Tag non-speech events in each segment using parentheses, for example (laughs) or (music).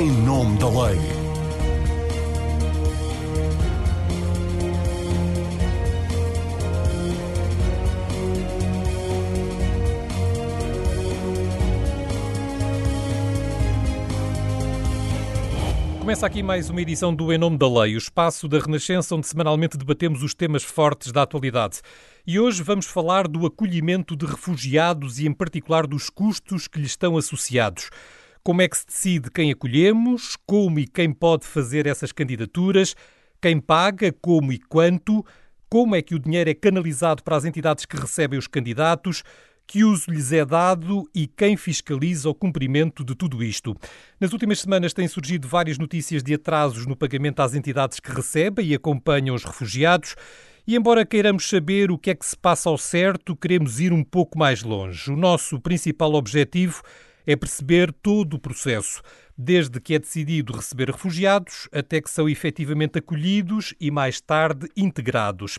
em nome da lei. Começa aqui mais uma edição do Em Nome da Lei, o espaço da Renascença onde semanalmente debatemos os temas fortes da atualidade. E hoje vamos falar do acolhimento de refugiados e, em particular, dos custos que lhes estão associados. Como é que se decide quem acolhemos, como e quem pode fazer essas candidaturas, quem paga, como e quanto, como é que o dinheiro é canalizado para as entidades que recebem os candidatos, que uso lhes é dado e quem fiscaliza o cumprimento de tudo isto. Nas últimas semanas têm surgido várias notícias de atrasos no pagamento às entidades que recebem e acompanham os refugiados. E embora queiramos saber o que é que se passa ao certo, queremos ir um pouco mais longe. O nosso principal objetivo perceber todo o processo, desde que é decidido receber refugiados até que são efetivamente acolhidos e mais tarde integrados.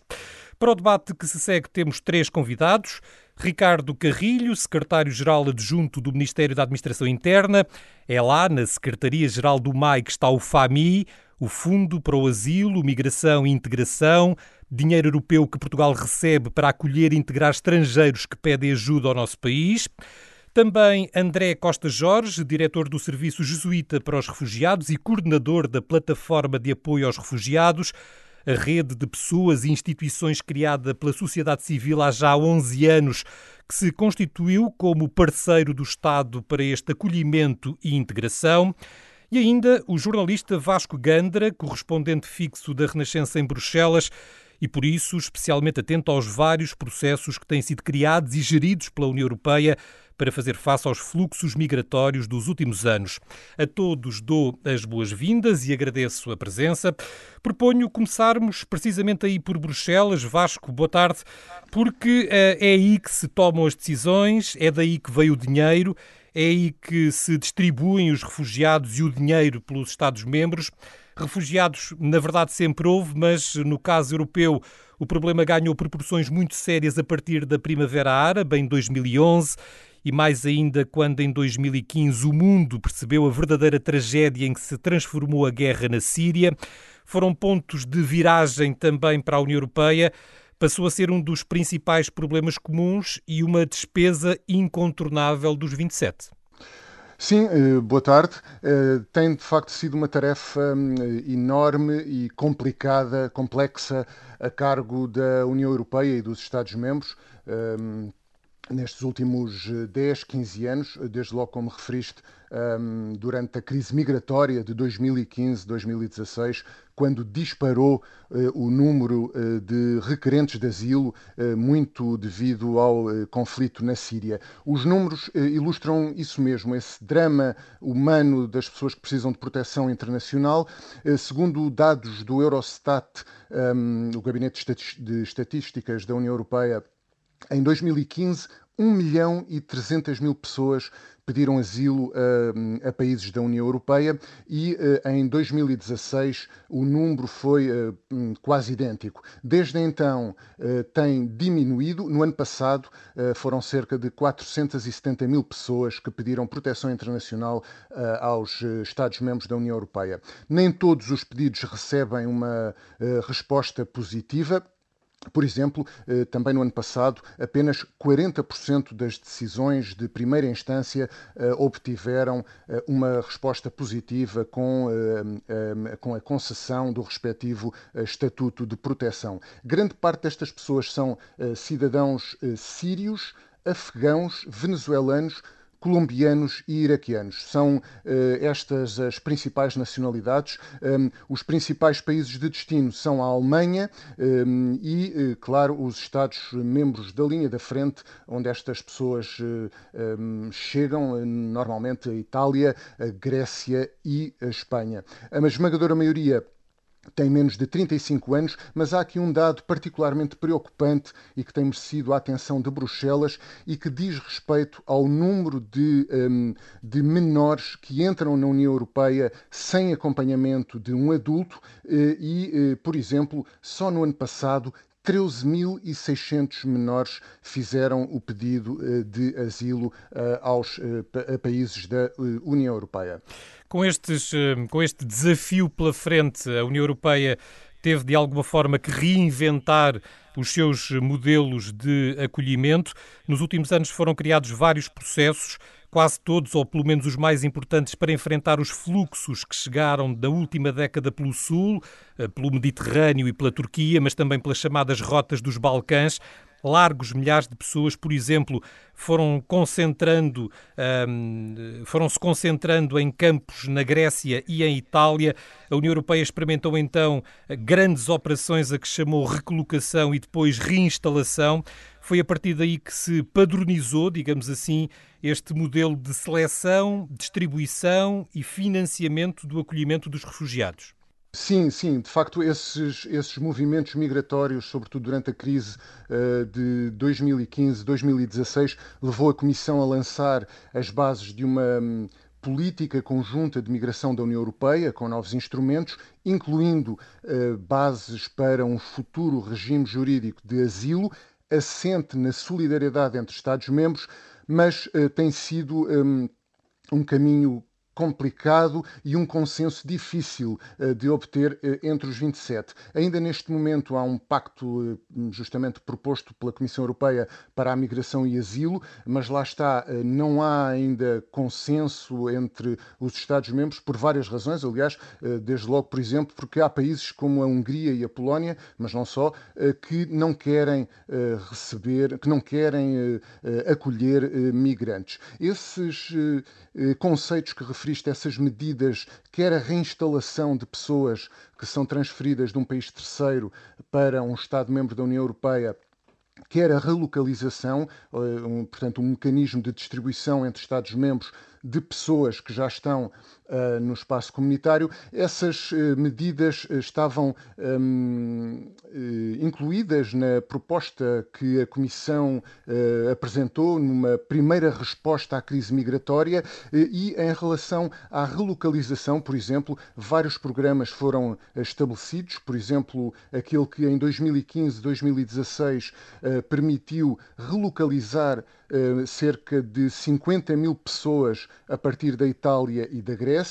Para o debate que se segue, temos três convidados. Ricardo Carrilho, secretário-geral adjunto do Ministério da Administração Interna. É lá, na Secretaria-Geral do MAI, que está o FAMI, o Fundo para o Asilo, Migração e Integração, dinheiro europeu que Portugal recebe para acolher e integrar estrangeiros que pedem ajuda ao nosso país. Também André Costa Jorge, diretor do Serviço Jesuíta para os Refugiados e coordenador da Plataforma de Apoio aos Refugiados, a rede de pessoas e instituições criada pela sociedade civil há já 11 anos, que se constituiu como parceiro do Estado para este acolhimento e integração. E ainda o jornalista Vasco Gandra, correspondente fixo da Renascença em Bruxelas, e por isso especialmente atento aos vários processos que têm sido criados e geridos pela União Europeia para fazer face aos fluxos migratórios dos últimos anos. A todos dou as boas-vindas e agradeço a presença. Proponho começarmos precisamente aí por Bruxelas. Vasco, boa tarde, porque uh, é aí que se tomam as decisões, é daí que veio o dinheiro, é aí que se distribuem os refugiados e o dinheiro pelos Estados-membros. Refugiados, na verdade, sempre houve, mas no caso europeu o problema ganhou proporções muito sérias a partir da Primavera Árabe, em 2011, e mais ainda quando em 2015 o mundo percebeu a verdadeira tragédia em que se transformou a guerra na Síria. Foram pontos de viragem também para a União Europeia. Passou a ser um dos principais problemas comuns e uma despesa incontornável dos 27. Sim, eh, boa tarde. Eh, tem de facto sido uma tarefa hum, enorme e complicada, complexa, a cargo da União Europeia e dos Estados-membros hum, nestes últimos 10, eh, 15 anos, desde logo como referiste, um, ehm, durante a crise migratória de 2015-2016, quando disparou uh, o número uh, de requerentes de asilo, uh, muito devido ao conflito na Síria. Os números ilustram isso mesmo, esse drama humano das pessoas que precisam de proteção internacional. segundo dados do Eurostat, ehm, o Gabinete de Estatísticas da União Europeia, em 2015, 1 milhão e 300 mil pessoas pediram asilo uh, a países da União Europeia e uh, em 2016 o número foi uh, quase idêntico. Desde então tem diminuído. No ano passado foram cerca de 470 mil pessoas que pediram proteção internacional aos Estados-membros da União Europeia. Nem todos os pedidos recebem uma resposta positiva. Por exemplo, eh, também no ano passado, apenas 40% das decisões de primeira instância eh, obtiveram eh, uma resposta positiva com, com a concessão do respectivo estatuto de proteção. Grande parte destas pessoas são cidadãos sírios, afegãos, venezuelanos, colombianos e iraquianos. São uh, estas as principais nacionalidades. Um, os principais países de destino são a Alemanha um, e, uh, claro, os Estados-membros da linha da frente, onde estas pessoas uh, um, chegam, normalmente a Itália, a Grécia e a Espanha. A esmagadora maioria tem menos de 35 anos, mas há aqui um dado particularmente preocupante e que tem merecido a atenção de Bruxelas e que diz respeito ao número de, um, de menores que entram na União Europeia sem acompanhamento de um adulto eh, e, eh, por exemplo, só no ano passado 13.600 menores fizeram o pedido de asilo aos países da União Europeia. Com, estes, com este desafio pela frente, a União Europeia teve de alguma forma que reinventar os seus modelos de acolhimento. Nos últimos anos foram criados vários processos, quase todos, ou pelo menos os mais importantes, para enfrentar os fluxos que chegaram da última década pelo Sul, eh, pelo Mediterrâneo e pela Turquia, mas também pelas chamadas rotas dos Balcãs largos milhares de pessoas, por exemplo, foram concentrando, um, foram se concentrando em campos na Grécia e em Itália. A União Europeia experimentou então grandes operações a que chamou recolocação e depois reinstalação. Foi a partir daí que se padronizou, digamos assim, este modelo de seleção, distribuição e financiamento do acolhimento dos refugiados. Sim, sim, de facto, esses, esses movimentos migratórios, sobretudo durante a crise uh, de 2015-2016, levou a Comissão a lançar as bases de uma um, política conjunta de migração da União Europeia, com novos instrumentos, incluindo uh, bases para um futuro regime jurídico de asilo, assente na solidariedade entre Estados-membros, mas uh, tem sido um, um caminho complicado e um consenso difícil uh, de obter uh, entre os 27. Ainda neste momento há um pacto uh, justamente proposto pela Comissão Europeia para a migração e asilo, mas lá está, não há ainda consenso entre os Estados-membros por várias razões, aliás, desde logo, por exemplo, porque há países como a Hungria e a Polónia, mas não só, que não querem receber, que não querem acolher migrantes. Esses conceitos que referiste essas medidas, quer a reinstalação de pessoas que são transferidas de um país terceiro para um Estado-membro da União Europeia, quer a relocalização, eh, portanto, um mecanismo de distribuição entre Estados-membros de pessoas que já estão uh, no espaço comunitário, essas uh, medidas uh, estavam um, incluídas na proposta que a Comissão apresentou numa primeira resposta à crise migratória e em relação à relocalização, por exemplo, vários programas foram estabelecidos, por exemplo, aquele que em 2015-2016 permitiu relocalizar cerca de 50 mil pessoas a partir da Itália e da Grécia,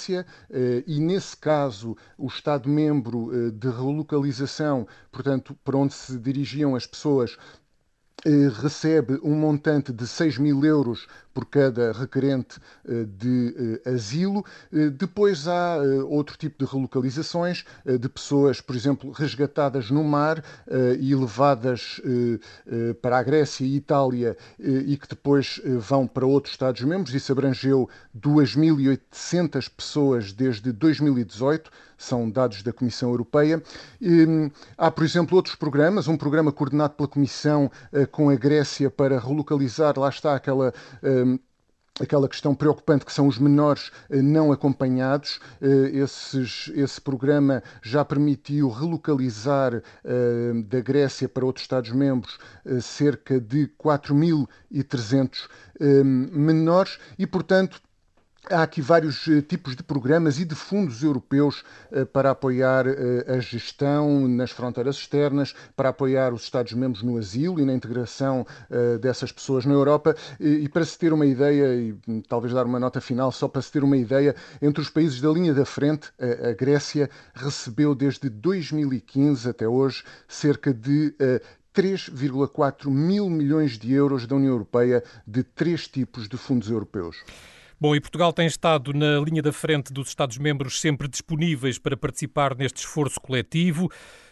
eh, e nesse caso o Estado-membro eh, de relocalização, portanto, para onde se dirigiam as pessoas, eh, recebe um montante de 6 mil euros por cada requerente eh, de eh, asilo. Eh, depois há outro tipo de relocalizações de pessoas, por exemplo, resgatadas no mar e levadas para a Grécia e Itália e que depois vão para outros Estados-membros. Isso abrangeu 2.800 pessoas desde 2018 são dados da Comissão Europeia. Hum, há, por exemplo, outros programas, um programa coordenado pela Comissão com a Grécia para relocalizar, lá está aquela aquela questão preocupante que são os menores eh, não acompanhados. Eh, esses, esse programa já permitiu relocalizar eh, da Grécia para outros Estados-membros cerca de 4.300 menores e, portanto, Há aqui vários uh, tipos de programas e de fundos europeus uh, para apoiar uh, a gestão nas fronteiras externas, para apoiar os Estados-membros no asilo e na integração dessas pessoas na Europa. E, para se ter uma ideia, e hum, talvez dar uma nota final, só para se ter uma ideia, entre os países da linha da frente, a Grécia recebeu desde 2015 até hoje cerca de 3,4 mil milhões de euros da União Europeia de três tipos de fundos europeus. Bom, e Portugal tem estado na linha da frente dos Estados-membros sempre disponíveis para participar neste esforço coletivo,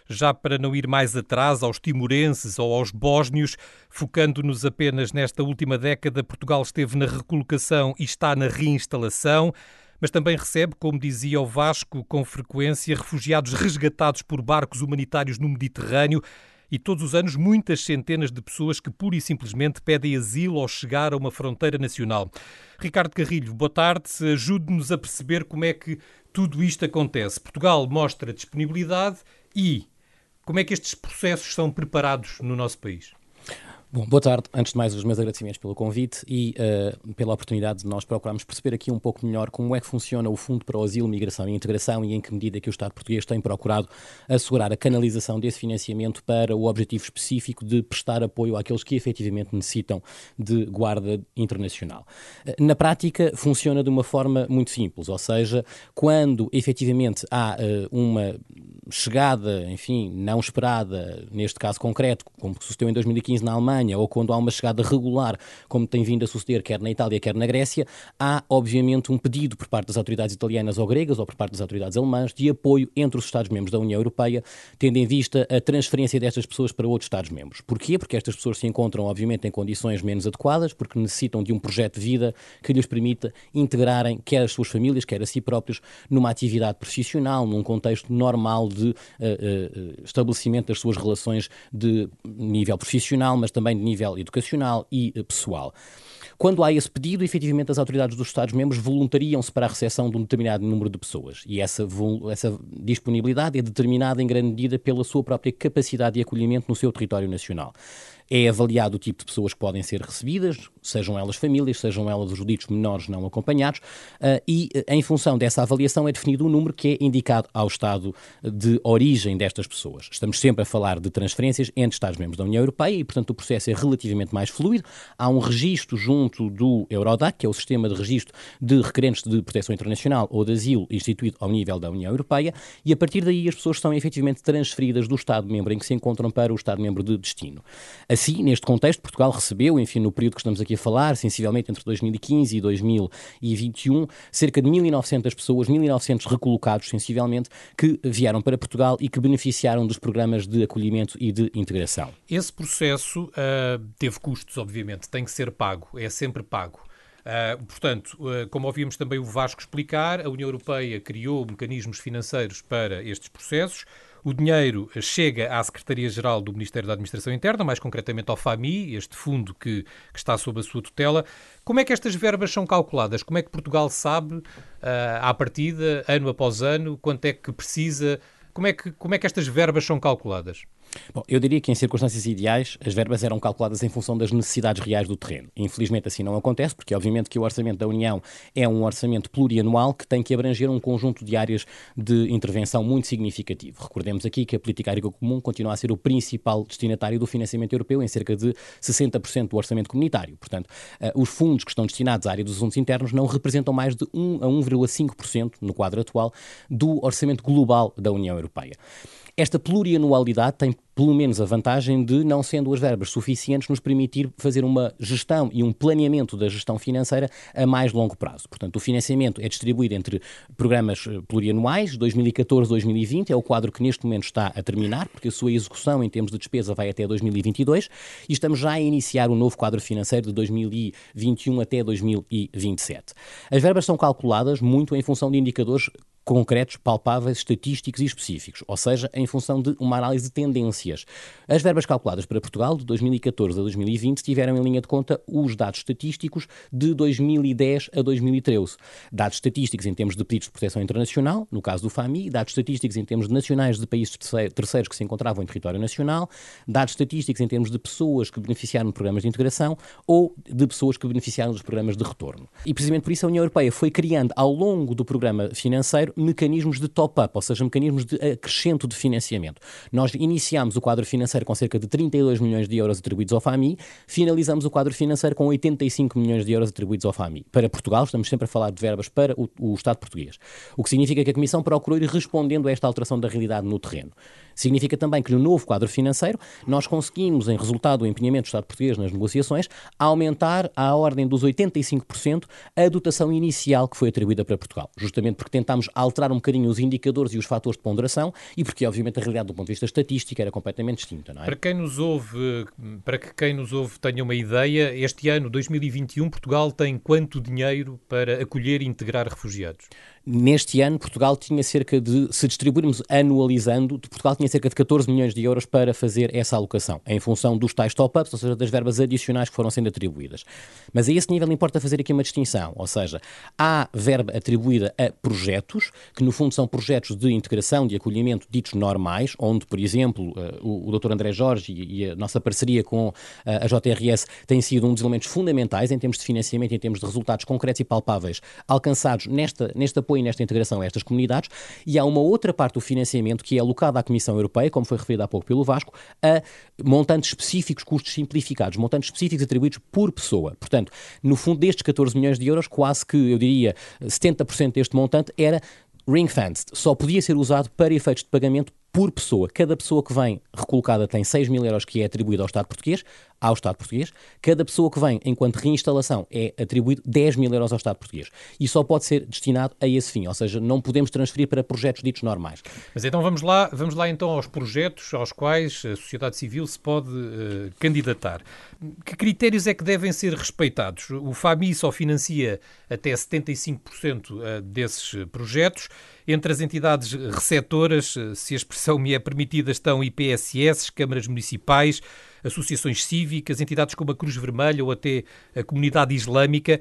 já para não ir mais atrás aos timorenses ou aos bósnios, focando-nos apenas nesta última década, Portugal esteve na recolocação e está na reinstalação mas também recebe, como dizia o Vasco, com frequência refugiados resgatados por barcos humanitários no Mediterrâneo e todos os anos muitas centenas de pessoas que pura e simplesmente pedem asilo ao chegar a uma fronteira nacional. Ricardo Carrilho, boa tarde. Ajude-nos a perceber como é que tudo isto acontece. Portugal mostra disponibilidade e como é que estes processos são preparados no nosso país? Bom, boa tarde. Antes de mais, os meus agradecimentos pelo convite e uh, pela oportunidade de nós procurarmos perceber aqui um pouco melhor como é que funciona o Fundo para o Asilo, Migração e Integração e em que medida que o Estado português tem procurado assegurar a canalização desse financiamento para o objetivo específico de prestar apoio àqueles que efetivamente necessitam de guarda internacional. Uh, na prática, funciona de uma forma muito simples, ou seja, quando efetivamente há uh, uma chegada, enfim, não esperada, neste caso concreto, como sucedeu em 2015 na Alemanha, ou quando há uma chegada regular, como tem vindo a suceder quer na Itália, quer na Grécia, há obviamente um pedido por parte das autoridades italianas ou gregas ou por parte das autoridades alemãs de apoio entre os Estados-membros da União Europeia, tendo em vista a transferência destas pessoas para outros Estados-membros. Porquê? Porque estas pessoas se encontram, obviamente, em condições menos adequadas, porque necessitam de um projeto de vida que lhes permita integrarem quer as suas famílias, quer a si próprios, numa atividade profissional, num contexto normal de uh, uh, estabelecimento das suas relações de nível profissional, mas também também de nível educacional e eh, pessoal. Quando há esse pedido, efetivamente as autoridades dos Estados-membros voluntariam-se para a recepção de um determinado número de pessoas. E essa, essa disponibilidade é determinada em grande medida pela sua própria capacidade de acolhimento no seu território nacional é avaliado o tipo de pessoas que podem ser recebidas, sejam elas famílias, sejam elas os ditos menores não acompanhados, uh, e uh, em função dessa avaliação é definido um número que é indicado ao Estado de origem destas pessoas. Estamos sempre a falar de transferências entre Estados-membros da União Europeia e, portanto, o processo é relativamente mais fluido. Há um registro junto do Eurodac, que é o sistema de registro de requerentes de proteção internacional ou de asilo instituído ao nível da União Europeia, e a partir daí as pessoas são efetivamente transferidas do Estado-membro em que se encontram para o Estado-membro de destino. Assim, neste contexto, Portugal recebeu, enfim, no período que estamos aqui a falar, sensivelmente entre 2015 e 2021, cerca de 1.900 pessoas, 1.900 recolocados, sensivelmente, que vieram para Portugal e que beneficiaram dos programas de acolhimento e de integração. Esse processo uh, teve custos, obviamente, tem que ser pago, é sempre pago. Uh, portanto, uh, como ouvimos também o Vasco explicar, a União Europeia criou mecanismos financeiros para estes processos. O dinheiro chega à Secretaria-Geral do Ministério da Administração Interna, mais concretamente ao FAMI, este fundo que, que, está sob a sua tutela. Como é que estas verbas são calculadas? Como é que Portugal sabe, uh, à partida, ano após ano, quanto é que precisa? Como é que, como é que estas verbas são calculadas? Bom, eu diria que em circunstâncias ideais as verbas eram calculadas em função das necessidades reais do terreno. Infelizmente assim não acontece, porque obviamente que o orçamento da União é um orçamento plurianual que tem que abranger um conjunto de áreas de intervenção muito significativo. Recordemos aqui que a política agrícola comum continua a ser o principal destinatário do financiamento europeu em cerca de 60% do orçamento comunitário. Portanto, uh, os fundos que estão destinados à área dos assuntos internos não representam mais de 1 a 1,5% no quadro atual do orçamento global da União Europeia. Esta plurianualidade tem pelo menos a vantagem de, não sendo as verbas suficientes, nos permitir fazer uma gestão e um planeamento da gestão financeira a mais longo prazo. Portanto, o financiamento é distribuído entre programas eh, plurianuais, 2014-2020, é o quadro que neste momento está a terminar, porque a sua execução em termos de despesa vai até 2022, e estamos já a iniciar o um novo quadro financeiro de 2021 até 2027. As verbas são calculadas muito em função de indicadores concretos, palpáveis, estatísticos e específicos, ou seja, em função de uma análise de tendências. As verbas calculadas para Portugal de 2014 a 2020 tiveram em linha de conta os dados estatísticos de 2010 a 2013. Dados estatísticos em termos de pedidos de proteção internacional, no caso do FAMI, dados estatísticos em termos de nacionais de países terceiros que se encontravam em território nacional, dados estatísticos em termos de pessoas que beneficiaram de programas de integração ou de pessoas que beneficiaram dos programas de retorno. E precisamente por isso a União Europeia foi criando ao longo do programa financeiro mecanismos de top-up, ou seja, mecanismos de acrescento de financiamento. Nós iniciamos o quadro financeiro com cerca de 32 milhões de euros atribuídos ao FAMI, finalizamos o quadro financeiro com 85 milhões de euros atribuídos ao FAMI. Para Portugal, estamos sempre a falar de verbas para o, o Estado português. O que significa que a Comissão procurou ir respondendo a esta alteração da realidade no terreno. Significa também que no novo quadro financeiro nós conseguimos, em resultado do empenhamento do Estado português nas negociações, aumentar à ordem dos 85% a dotação inicial que foi atribuída para Portugal, justamente porque tentámos alterar um bocadinho os indicadores e os fatores de ponderação e porque, obviamente, a realidade do ponto de vista estatístico era completamente distinta. É? Para quem nos ouve, para que quem nos ouve tenha uma ideia, este ano, 2021, Portugal tem quanto dinheiro para acolher e integrar refugiados? Neste ano, Portugal tinha cerca de, se distribuirmos anualizando, Portugal tinha cerca de 14 milhões de euros para fazer essa alocação, em função dos tais top-ups, ou seja, das verbas adicionais que foram sendo atribuídas. Mas a esse nível importa fazer aqui uma distinção, ou seja, há verba atribuída a projetos, que no fundo são projetos de integração, de acolhimento ditos normais, onde, por exemplo, eh, o, Dr. André Jorge e a nossa parceria com eh, a JRS tem sido um dos elementos fundamentais em termos de financiamento, em termos de resultados concretos e palpáveis alcançados nesta, neste apoio nesta integração a estas comunidades, e há uma outra parte do financiamento que é alocada à Comissão Europeia, como foi referido há pouco pelo Vasco, a montantes específicos, custos simplificados, montantes específicos atribuídos por pessoa. Portanto, no fundo destes 14 milhões de euros, quase que, eu diria, 70% deste montante era ring-fenced, só podia ser usado para efeitos de pagamento por pessoa. Cada pessoa que vem recolocada tem 6 mil euros que é atribuído ao Estado português, ao Estado português. Cada pessoa que vem enquanto reinstalação é atribuído 10 mil euros ao Estado português. E só pode ser destinado a esse fim, ou seja, não podemos transferir para projetos ditos normais. Mas então vamos lá, vamos lá então aos projetos aos quais a sociedade civil se pode uh, candidatar. Que critérios é que devem ser respeitados? O FAMI só financia até 75% eh, desses projetos. Entre as entidades receptoras, eh, se a expressão me é permitida, estão IPSS, câmaras municipais, associações cívicas, entidades como a Cruz Vermelha ou até a comunidade islâmica.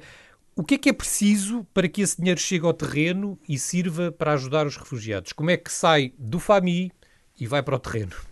O que é que é preciso para que esse dinheiro chegue ao terreno e sirva para ajudar os refugiados? Como é que sai do FAMI e vai para o terreno?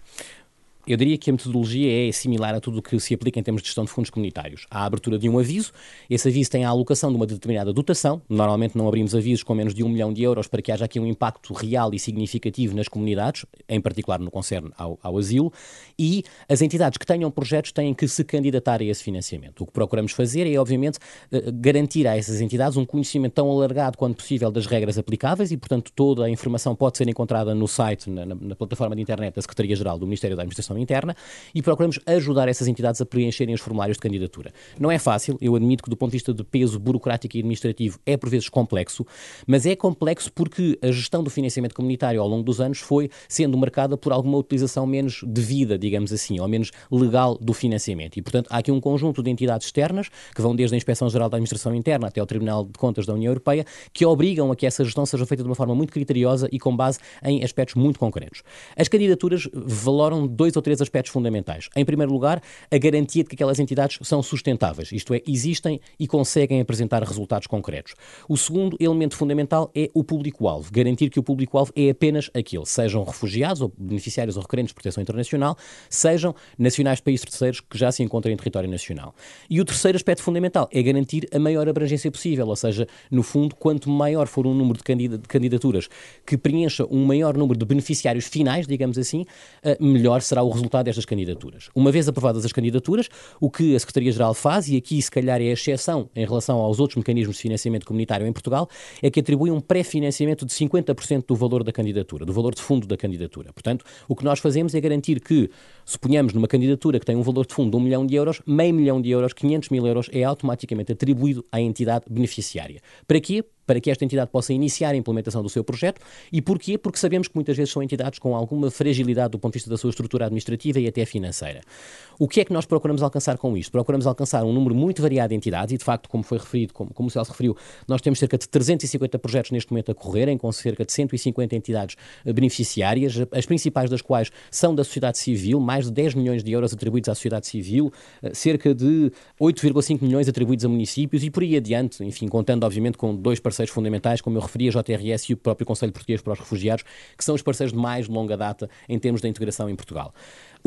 Eu diria que a metodologia é similar a tudo o que se aplica em termos de gestão de fundos comunitários. Há a abertura de um aviso, esse aviso tem a alocação de uma determinada dotação, normalmente não abrimos avisos com menos de um milhão de euros para que haja aqui um impacto real e significativo nas comunidades, em particular no concerne ao, ao asilo, e as entidades que tenham projetos têm que se candidatar a esse financiamento. O que procuramos fazer é, obviamente, eh, garantir a essas entidades um conhecimento tão alargado quanto possível das regras aplicáveis e, portanto, toda a informação pode ser encontrada no site, na, na plataforma de internet da Secretaria-Geral do Ministério da Administração interna e procuramos ajudar essas entidades a preencherem os formulários de candidatura. Não é fácil, eu admito que do ponto de vista de peso burocrático e administrativo é por vezes complexo, mas é complexo porque a gestão do financiamento comunitário ao longo dos anos foi sendo marcada por alguma utilização menos devida, digamos assim, ou menos legal do financiamento. E, portanto, há aqui um conjunto de entidades externas, que vão desde a Inspeção-Geral da Administração Interna até ao Tribunal de Contas da União Europeia, que obrigam a que essa gestão seja feita de uma forma muito criteriosa e com base em aspectos muito concretos. As candidaturas valoram dois ou três aspectos fundamentais. Em primeiro lugar, a garantia de que aquelas entidades são sustentáveis, isto é, existem e conseguem apresentar resultados concretos. O segundo elemento fundamental é o público-alvo, garantir que o público-alvo é apenas aquele, sejam refugiados ou beneficiários ou requerentes de proteção internacional, sejam nacionais de países terceiros que já se encontram em território nacional. E o terceiro aspecto fundamental é garantir a maior abrangência possível, ou seja, no fundo, quanto maior for o número de candidaturas que preencha um maior número de beneficiários finais, digamos assim, eh, melhor será o resultado destas candidaturas. Uma vez aprovadas as candidaturas, o que a Secretaria-Geral faz, e aqui se calhar é a exceção em relação aos outros mecanismos de financiamento comunitário em Portugal, é que atribui um pré-financiamento de 50% do valor da candidatura, do valor de fundo da candidatura. Portanto, o que nós fazemos é garantir que, suponhamos numa candidatura que tem um valor de fundo de 1 milhão de euros, meio milhão de euros, 500 mil euros é automaticamente atribuído à entidade beneficiária. Para quê? para que esta entidade possa iniciar a implementação do seu projeto. E porquê? Porque sabemos que muitas vezes são entidades com alguma fragilidade do ponto de vista da sua estrutura administrativa e até financeira. O que é que nós procuramos alcançar com isto? Procuramos alcançar um número muito variado de entidades e, de facto, como foi referido, como, como o Celso referiu, nós temos cerca de 350 projetos neste momento a correrem, com cerca de 150 entidades eh, beneficiárias, as principais das quais são da sociedade civil, mais de 10 milhões de euros atribuídos à sociedade civil, eh, cerca de 8,5 milhões atribuídos a municípios e por aí adiante, enfim, contando obviamente com dois parceiros parceiros fundamentais, como eu referi, a JRS e o próprio Conselho Português para os Refugiados, que são os parceiros de mais longa data em termos da integração em Portugal.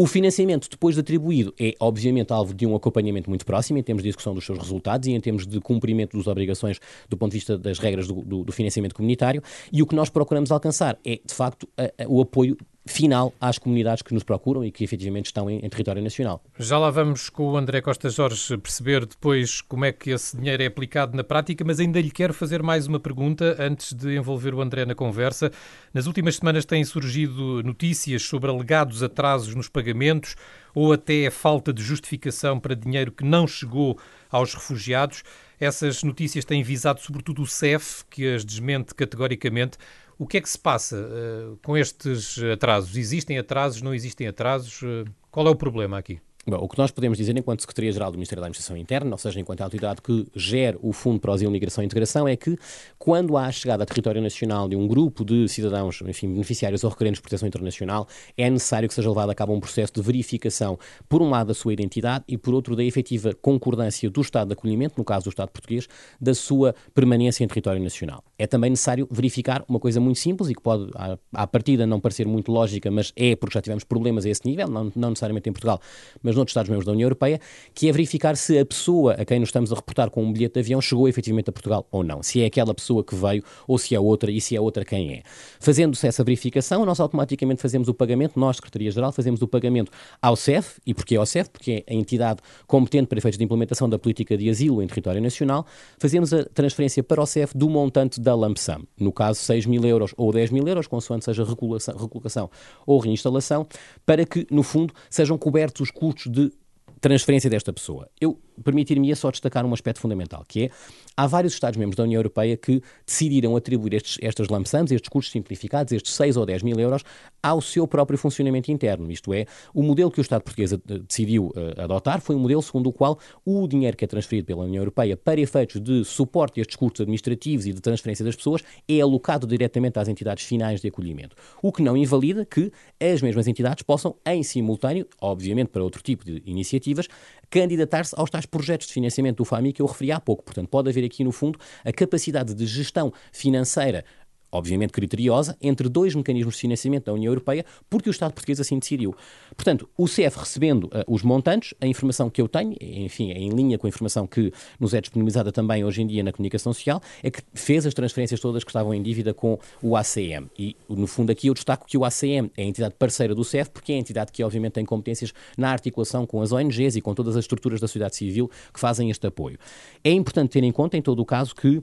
O financiamento, depois de atribuído, é obviamente alvo de um acompanhamento muito próximo em termos de execução dos seus resultados e em termos de cumprimento das obrigações do ponto de vista das regras do, do, do financiamento comunitário. E o que nós procuramos alcançar é, de facto, a, a, o apoio final às comunidades que nos procuram e que efetivamente estão em, em, território nacional. Já lá vamos com o André Costa Jorge perceber depois como é que esse dinheiro é aplicado na prática, mas ainda lhe quero fazer mais uma pergunta antes de envolver o André na conversa. Nas últimas semanas têm surgido notícias sobre alegados atrasos nos pagamentos ou até a falta de justificação para dinheiro que não chegou aos refugiados. Essas notícias têm visado sobretudo o CEF, que as desmente categoricamente. O que é que se passa uh, com estes atrasos? Existem atrasos, não existem atrasos? Uh, qual é o problema aqui? Bom, o que nós podemos dizer enquanto Secretaria-Geral do Ministério da Administração Interna, ou seja, enquanto a autoridade que gera o Fundo para Asilo, Migração e Integração, é que quando há a chegada a território nacional de um grupo de cidadãos, enfim, beneficiários ou requerentes de proteção internacional, é necessário que seja levado a cabo um processo de verificação, por um lado, da sua identidade e, por outro, da efetiva concordância do Estado de acolhimento, no caso do Estado português, da sua permanência em território nacional. É também necessário verificar uma coisa muito simples e que pode, à, à partida, não parecer muito lógica, mas é porque já tivemos problemas a esse nível, não, não necessariamente em Portugal, mas noutros Estados-membros da União Europeia, que é verificar se a pessoa a quem nos estamos a reportar com um bilhete de avião chegou efetivamente a Portugal ou não. Se é aquela pessoa que veio ou se é outra e se é outra quem é. Fazendo-se essa verificação, nós automaticamente fazemos o pagamento, nós, Secretaria-Geral, fazemos o pagamento ao CEF. E porquê ao CEF? Porque é a entidade competente para efeitos de implementação da política de asilo em território nacional. Fazemos a transferência para o CEF do montante da lump sum. No caso, 6 mil euros ou 10 mil euros, consoante seja recolocação ou reinstalação, para que, no fundo, sejam cobertos os custos de transferência desta pessoa. Eu permitir-me só destacar um aspecto fundamental, que é, há vários Estados-membros da União Europeia que decidiram atribuir estes, estas lamp-sums, estes custos simplificados, estes 6 ou 10 mil euros, ao seu próprio funcionamento interno. Isto é, o modelo que o Estado português decidiu uh, adotar foi um modelo segundo o qual o dinheiro que é transferido pela União Europeia para efeitos de suporte a estes custos administrativos e de transferência das pessoas é alocado diretamente às entidades finais de acolhimento. O que não invalida que as mesmas entidades possam, em simultâneo, obviamente para outro tipo de iniciativas, candidatar-se aos tais projetos de financiamento do FAMI que eu referi há pouco. Portanto, pode haver aqui, no fundo, a capacidade de gestão financeira obviamente criteriosa, entre dois mecanismos de financiamento da União Europeia, porque o Estado português assim decidiu. Portanto, o CEF recebendo uh, os montantes, a informação que eu tenho, enfim, é em linha com a informação que nos é disponibilizada também hoje em dia na comunicação social, é que fez as transferências todas que estavam em dívida com o ACM. E, no fundo, aqui eu destaco que o ACM é a entidade parceira do CEF, porque é a entidade que, obviamente, tem competências na articulação com as ONGs e com todas as estruturas da sociedade civil que fazem este apoio. É importante ter em conta, em todo o caso, que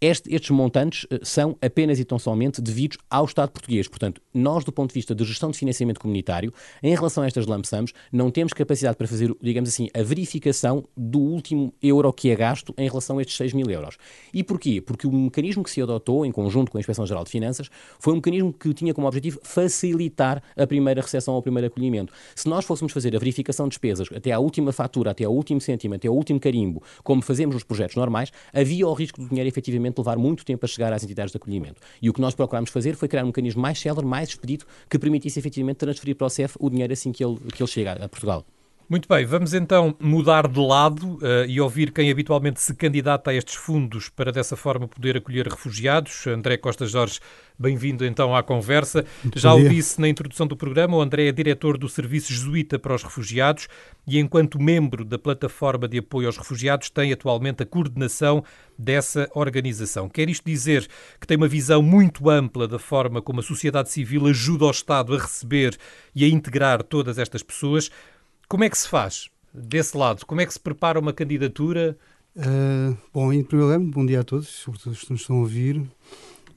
este, estes montantes eh, são apenas e tão somente devidos ao Estado português. Portanto, nós, do ponto de vista de gestão de financiamento comunitário, em relação a estas lump não temos capacidade para fazer, digamos assim, a verificação do último euro que é gasto em relação a estes 6 mil euros. E porquê? Porque o mecanismo que se adotou, em conjunto com a Inspeção-Geral de Finanças, foi um mecanismo que tinha como objetivo facilitar a primeira recepção ao primeiro acolhimento. Se nós fôssemos fazer a verificação de despesas até à última fatura, até ao último cêntimo, até ao último carimbo, como fazemos nos projetos normais, havia o risco do dinheiro efetivamente levar muito tempo a chegar às entidades de acolhimento. E o que nós procurámos fazer foi criar um mecanismo mais célere, mais expedito, que permitisse efetivamente transferir para o CEF o dinheiro assim que ele, que ele chega a Portugal. Muito bem, vamos então mudar de lado uh, e ouvir quem habitualmente se candidata a estes fundos para dessa forma poder acolher refugiados. André Costa Jorge, bem-vindo então à conversa. Muito Já o disse na introdução do programa, o André é diretor do Serviço Jesuíta para os Refugiados e, enquanto membro da plataforma de apoio aos refugiados, tem atualmente a coordenação dessa organização. Quer isto dizer que tem uma visão muito ampla da forma como a sociedade civil ajuda o Estado a receber e a integrar todas estas pessoas. Como é que se faz desse lado? Como é que se prepara uma candidatura? Uh, bom, em primeiro lugar, bom dia a todos, sobretudo os que nos estão a ouvir.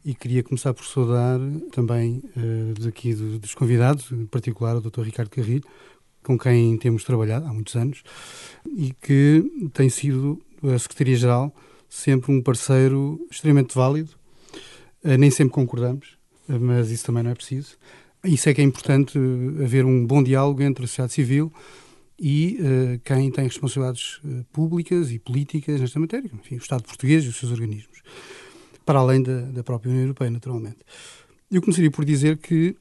E queria começar por saudar também uh, daqui do, dos convidados, em particular o Dr. Ricardo Carrilho, com quem temos trabalhado há muitos anos e que tem sido a Secretaria-Geral sempre um parceiro extremamente válido. Uh, nem sempre concordamos, mas isso também não é preciso. Isso é que é importante haver um bom diálogo entre a sociedade civil e uh, quem tem responsabilidades uh, públicas e políticas nesta matéria, enfim, o Estado português e os seus organismos, para além da, da própria União Europeia, naturalmente. Eu começaria por dizer que,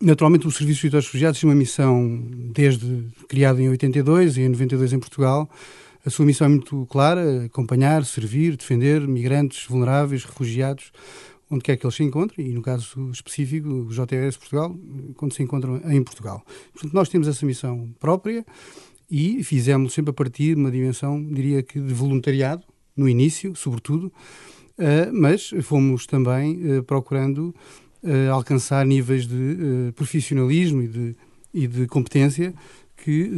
naturalmente, o Serviço de Refugiados tem uma missão desde criado em 82 e em 92 em Portugal. A sua missão é muito clara: acompanhar, servir, defender migrantes vulneráveis, refugiados, onde quer que eles se encontrem, e no caso específico, o JRS Portugal, quando se encontram em Portugal. Portanto, nós temos essa missão própria e fizemos sempre a partir de uma dimensão, diria que de voluntariado, no início, sobretudo, uh, mas fomos também uh, procurando uh, alcançar níveis de profissionalismo e de, e de competência que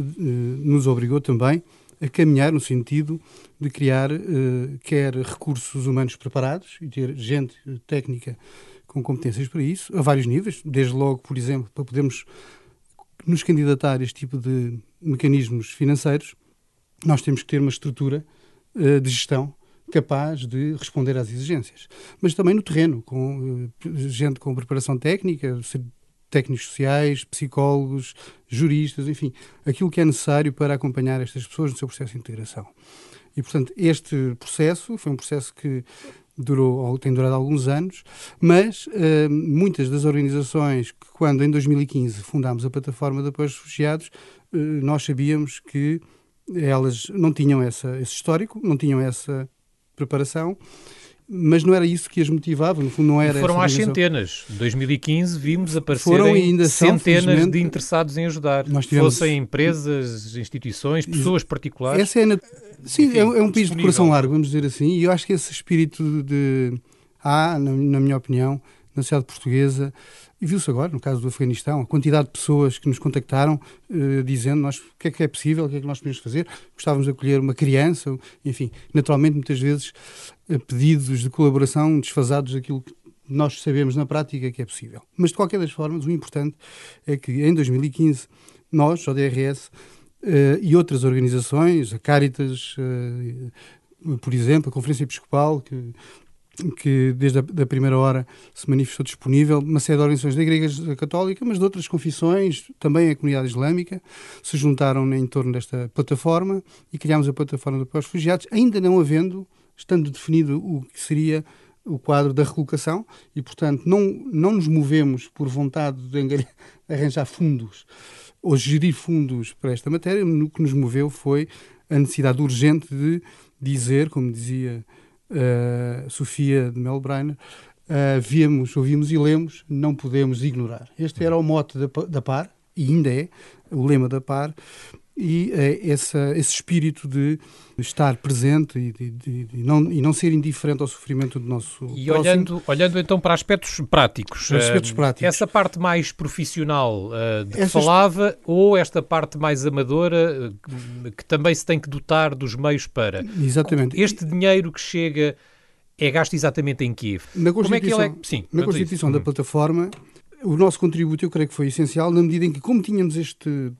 nos obrigou também a caminhar no sentido de criar uh, quer recursos humanos preparados e ter gente técnica com competências para isso, a vários níveis, desde logo, por exemplo, para podermos nos candidatar a este tipo de mecanismos financeiros, nós temos que ter uma estrutura uh, de gestão capaz de responder às exigências. Mas também no terreno, com uh, gente com preparação técnica, técnicos sociais, psicólogos, juristas, enfim, aquilo que é necessário para acompanhar estas pessoas no seu processo de integração. E, portanto, este processo foi um processo que durou, tem durado alguns anos, mas uh, muitas das organizações que, quando em 2015 fundámos a plataforma de apoio aos refugiados, uh, nós sabíamos que elas não tinham essa, esse histórico, não tinham essa preparação mas não era isso que as motivava, no fundo não era e Foram às centenas. Em 2015 vimos aparecerem ainda centenas de interessados em ajudar, nós tivemos... fossem empresas, instituições, pessoas particulares. Essa é, na... Sim, Enfim, é, é, um país de coração largo, vamos dizer assim, e eu acho que esse espírito de há, na, na minha opinião, na sociedade portuguesa, e viu-se agora, no caso do Afeganistão, a quantidade de pessoas que nos contactaram uh, dizendo nós, o que é que é possível, o que é que nós podemos fazer. Gostávamos de acolher uma criança, enfim, naturalmente, muitas vezes, pedidos de colaboração desfasados daquilo que nós sabemos na prática que é possível. Mas, de qualquer das formas, o importante é que em 2015, nós, o DRS, uh, eh, e outras organizações, a Caritas, por exemplo, a Conferência Episcopal, que que desde a da primeira hora se manifestou disponível, uma série de organizações da Igreja Católica, mas de outras confissões, também a comunidade islâmica, se juntaram em torno desta plataforma e criámos a plataforma apoio aos refugiados, ainda não havendo, estando definido o que seria o quadro da recolocação e, portanto, não, não nos movemos por vontade de (laughs) arranjar fundos ou gerir fundos para esta matéria, o que nos moveu foi a necessidade urgente de dizer, como dizia uh, Sofia de Melbreiner, uh, vemos, ouvimos e lemos, não podemos ignorar. Este era o mote da, da PAR, e ainda é o lema da PAR, e uh, essa, esse espírito de estar presente e, de, de, de não, e não ser indiferente ao sofrimento do nosso E olhando, olhando então para aspectos práticos, aspectos uh, práticos. essa parte mais profissional uh, de que Essas... falava ou esta parte mais amadora uh, que também se tem que dotar dos meios para? Exatamente. Este dinheiro que chega é gasto exatamente em Kiev. Na Constituição, é que ele é... Sim, na Constituição da uhum. plataforma o nosso contributo eu creio que foi essencial na medida em que, como tínhamos este,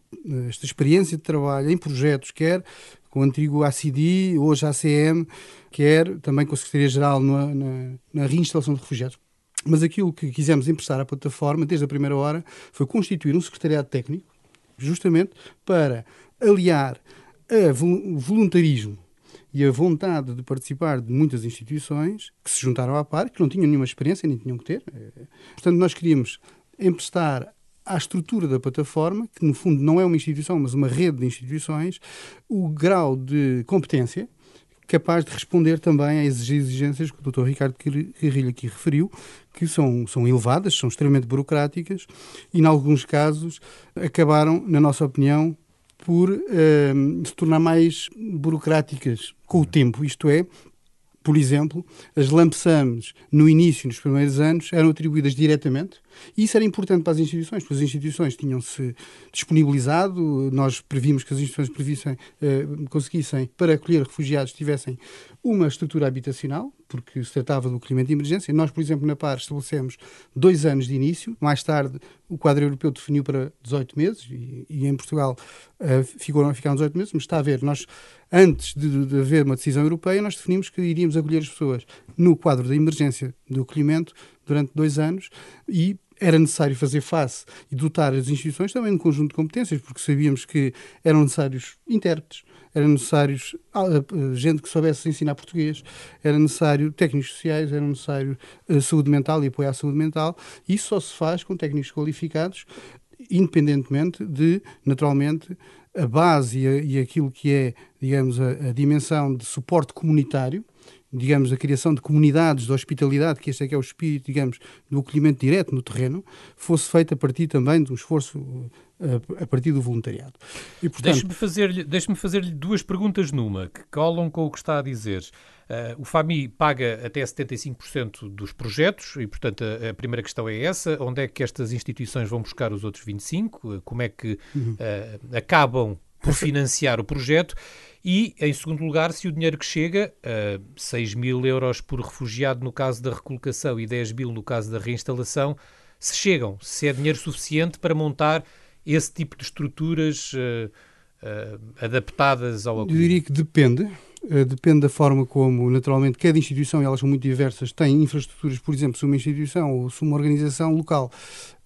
esta experiência de trabalho em projetos, quer com o antigo ACD, hoje ACM, quer também com a Secretaria-Geral na, na, na reinstalação de refugiados. Mas aquilo que quisemos emprestar à plataforma, desde a primeira hora, foi constituir um secretariado técnico, justamente para aliar o voluntarismo e a vontade de participar de muitas instituições que se juntaram à par, que não tinham nenhuma experiência, nem tinham que ter. Portanto, nós queríamos emprestar à estrutura da plataforma, que no fundo não é uma instituição, mas uma rede de instituições, o grau de competência capaz de responder também às exigências que o Dr. Ricardo Carrilho aqui referiu, que são, são elevadas, são extremamente burocráticas e, em alguns casos, acabaram, na nossa opinião, por uh, se tornar mais burocráticas com o tempo. Isto é, por exemplo, as lump sums no início, nos primeiros anos, eram atribuídas diretamente e isso era importante para as instituições, porque as instituições tinham-se disponibilizado, nós previmos que as instituições previssem, eh, conseguissem, para acolher refugiados, tivessem uma estrutura habitacional, porque se tratava do clima de emergência. Nós, por exemplo, na PAR estabelecemos dois anos de início, mais tarde o quadro europeu definiu para 18 meses e, e em Portugal uh, ficaram, ficaram 18 meses, mas está a ver, nós, antes de, de haver uma decisão europeia, nós definimos que iríamos acolher as pessoas no quadro da emergência do acolhimento durante dois anos e era necessário fazer face e dotar as instituições também de um conjunto de competências, porque sabíamos que eram necessários intérpretes, eram necessários ah, ah, gente que soubesse ensinar português, era necessário técnicos sociais, era necessário uh, saúde mental e apoio à saúde mental. Isso só se faz com técnicos qualificados, independentemente de, naturalmente, a base e, a, e aquilo que é, digamos, a, a dimensão de suporte comunitário, digamos, a criação de comunidades de hospitalidade, que este é que é o espírito, digamos, do acolhimento direto no terreno, fosse feita a partir também de um esforço a, a partir do voluntariado. E, portanto... Deixe-me fazer-lhe deixe fazer duas perguntas numa, que colam com o que está a dizer. Uh, o FAMI paga até 75% dos projetos e, portanto, a, a, primeira questão é essa. Onde é que estas instituições vão buscar os outros 25%? Como é que uhum. uh, acabam por financiar o projeto? E, em segundo lugar, se o dinheiro que chega, uh, 6 mil euros por refugiado no caso da recolocação e 10 mil no caso da reinstalação, se chegam, se é dinheiro suficiente para montar esse tipo de estruturas uh, uh, adaptadas ao acolhimento? Eu diria que depende. Uh, depende da forma como, naturalmente, cada instituição, e elas são muito diversas, tem infraestruturas, por exemplo, se uma instituição ou se uma organização local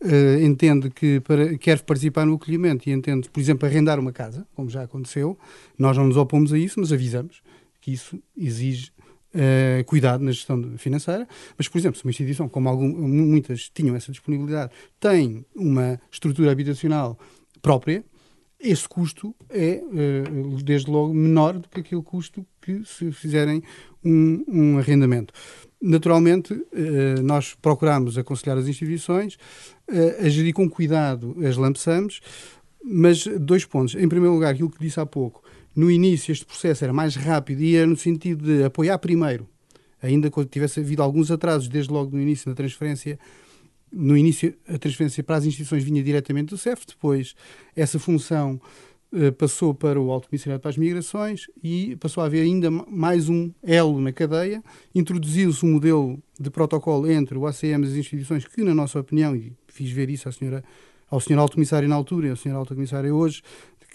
uh, entende que para, quer participar no acolhimento e entende, por exemplo, arrendar uma casa, como já aconteceu, nós não nos opomos a isso, mas avisamos que isso exige Uh, cuidado na gestão financeira, mas, por exemplo, se uma instituição, como algum, muitas tinham essa disponibilidade, tem uma estrutura habitacional própria, esse custo é, eh, desde logo, menor do que aquele custo que se fizerem um, um arrendamento. Naturalmente, eh, nós procuramos aconselhar as instituições eh, a gerir com cuidado as lampsams, mas dois pontos. Em primeiro lugar, aquilo que disse há pouco, no início este processo era mais rápido e era no sentido de apoiar primeiro, ainda que tivesse havido alguns atrasos desde logo no início da transferência no início a transferência para as instituições vinha diretamente do CEF, depois essa função uh, passou para o Alto Comissariado para as Migrações e passou a haver ainda mais um elo na cadeia, introduziu-se um modelo de protocolo entre o ACM e as instituições que, na nossa opinião, e fiz ver isso à senhora, ao senhor Alto Comissário na altura e ao senhor Alto Comissário hoje,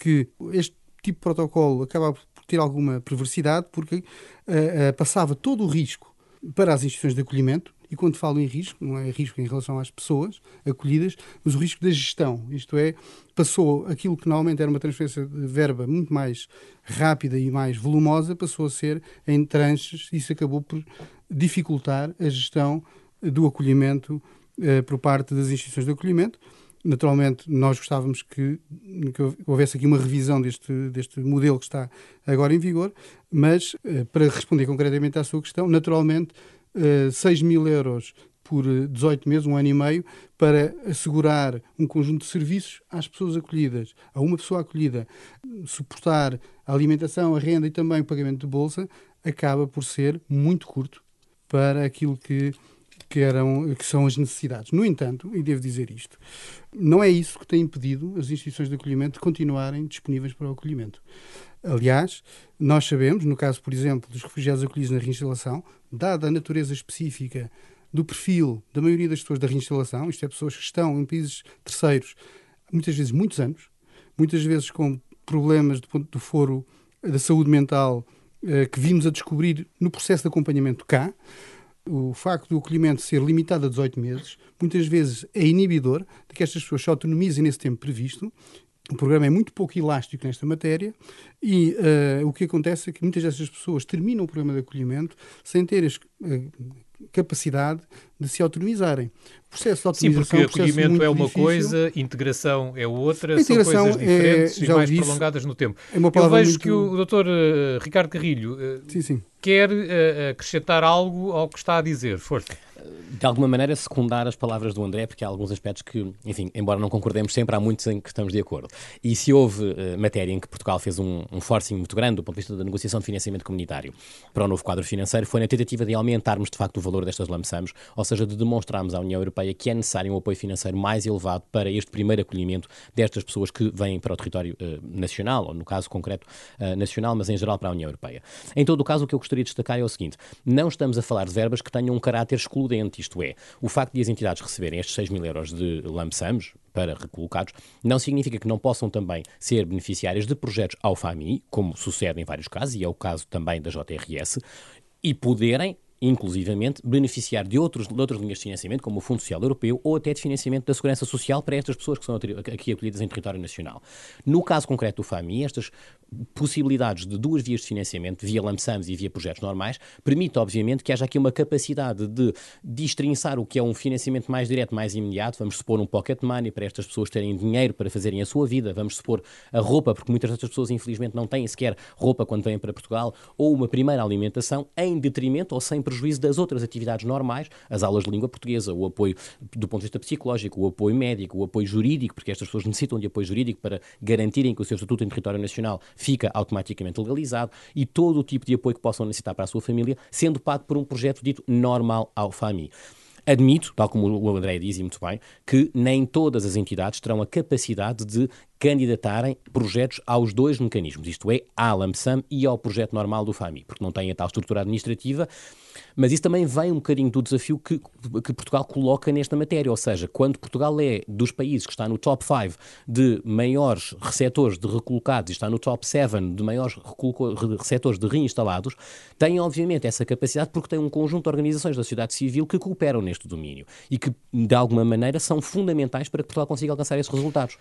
que este tipo de protocolo acaba por ter alguma perversidade porque uh, uh, passava todo o risco para as instituições de acolhimento, e quando falo em risco, não é risco em relação às pessoas acolhidas, mas o risco da gestão. Isto é, passou aquilo que normalmente era uma transferência de verba muito mais rápida e mais volumosa, passou a ser em tranches e isso acabou por dificultar a gestão do acolhimento eh, por parte das instituições de acolhimento. Naturalmente, nós gostávamos que, que, houvesse aqui uma revisão deste, deste modelo que está agora em vigor, mas eh, para responder concretamente à sua questão, naturalmente 6 eh, mil euros por 18 meses, um ano e meio, para assegurar um conjunto de serviços às pessoas acolhidas. A uma pessoa acolhida suportar a alimentação, a renda e também o pagamento de bolsa acaba por ser muito curto para aquilo que, que, eram, que são as necessidades. No entanto, e devo dizer isto, não é isso que tem impedido as instituições de acolhimento de continuarem disponíveis para o acolhimento. Aliás, nós sabemos, no caso, por exemplo, dos refugiados acolhidos na reinstalação, dada a natureza específica do perfil da maioria das pessoas da reinstalação, isto é, pessoas que estão em países terceiros muitas vezes muitos anos, muitas vezes com problemas do ponto do foro da saúde mental eh, que vimos a descobrir no processo de acompanhamento cá. O facto do acolhimento ser limitado a 18 meses muitas vezes é inibidor de que estas pessoas se autonomizem nesse tempo previsto o programa é muito pouco elástico nesta matéria e uh, o que acontece é que muitas dessas pessoas terminam o programa de acolhimento sem ter a uh, capacidade de se autonomizarem. Processo de autonomização Sim, porque é um acolhimento é uma difícil. coisa, integração é outra, são coisas diferentes é, e mais disse, prolongadas no tempo. É Eu vejo muito... que o Dr. Uh, Ricardo Carrilho sim, sim. quer acrescentar algo ao que está a dizer. Força de alguma maneira, secundar as palavras do André, porque há alguns aspectos que, enfim, embora não concordemos sempre, há muitos em que estamos de acordo. E se houve uh, matéria em que Portugal fez um, um forcing muito grande do ponto de vista da negociação de financiamento comunitário para o novo quadro financeiro, foi na tentativa de aumentarmos, de facto, o valor destas lamsamos, ou seja, de demonstrarmos à União Europeia que é necessário um apoio financeiro mais elevado para este primeiro acolhimento destas pessoas que vêm para o território uh, nacional, ou no caso concreto uh, nacional, mas em geral para a União Europeia. Em todo o caso, o que eu gostaria de destacar é o seguinte: não estamos a falar de verbas que tenham um caráter excludente, isto é, o facto de as entidades receberem estes 6 mil euros de lamsamos para recolocados não significa que não possam também ser beneficiárias de projetos ao FAMI, como sucede em vários casos, e é o caso também da JRS, e poderem inclusivamente, beneficiar de, outros, de outras linhas de financiamento, como o Fundo Social Europeu, ou até de financiamento da Segurança Social para estas pessoas que são aqui acolhidas em território nacional. No caso concreto do FAMI, estas possibilidades de duas vias de financiamento, via lamsams e via projetos normais, permite, obviamente, que haja aqui uma capacidade de destrinçar o que é um financiamento mais direto, mais imediato. Vamos supor um pocket money para estas pessoas terem dinheiro para fazerem a sua vida. Vamos supor a roupa, porque muitas destas pessoas, infelizmente, não têm sequer roupa quando vêm para Portugal, ou uma primeira alimentação em detrimento ou sem prejuízo das outras atividades normais, as aulas de língua portuguesa, o apoio do ponto de vista psicológico, o apoio médico, o apoio jurídico, porque estas pessoas necessitam de apoio jurídico para garantirem que o seu estatuto em território nacional fica automaticamente legalizado e todo o tipo de apoio que possam necessitar para a sua família, sendo pago por um projeto dito normal ao FAMI. Admito, tal como o André diz e muito bem, que nem todas as entidades terão a capacidade de candidatarem projetos aos dois mecanismos, isto é, à LAMSAM e ao projeto normal do FAMI, porque não têm a tal estrutura administrativa mas isso também vem um bocadinho do desafio que, que Portugal coloca nesta matéria, ou seja, quando Portugal é dos países que está no top 5 de maiores receptores de recolocados e está no top 7 de maiores receptores de reinstalados, tem obviamente essa capacidade porque tem um conjunto de organizações da sociedade civil que cooperam neste domínio e que, de alguma maneira, são fundamentais para que Portugal consiga alcançar esses resultados.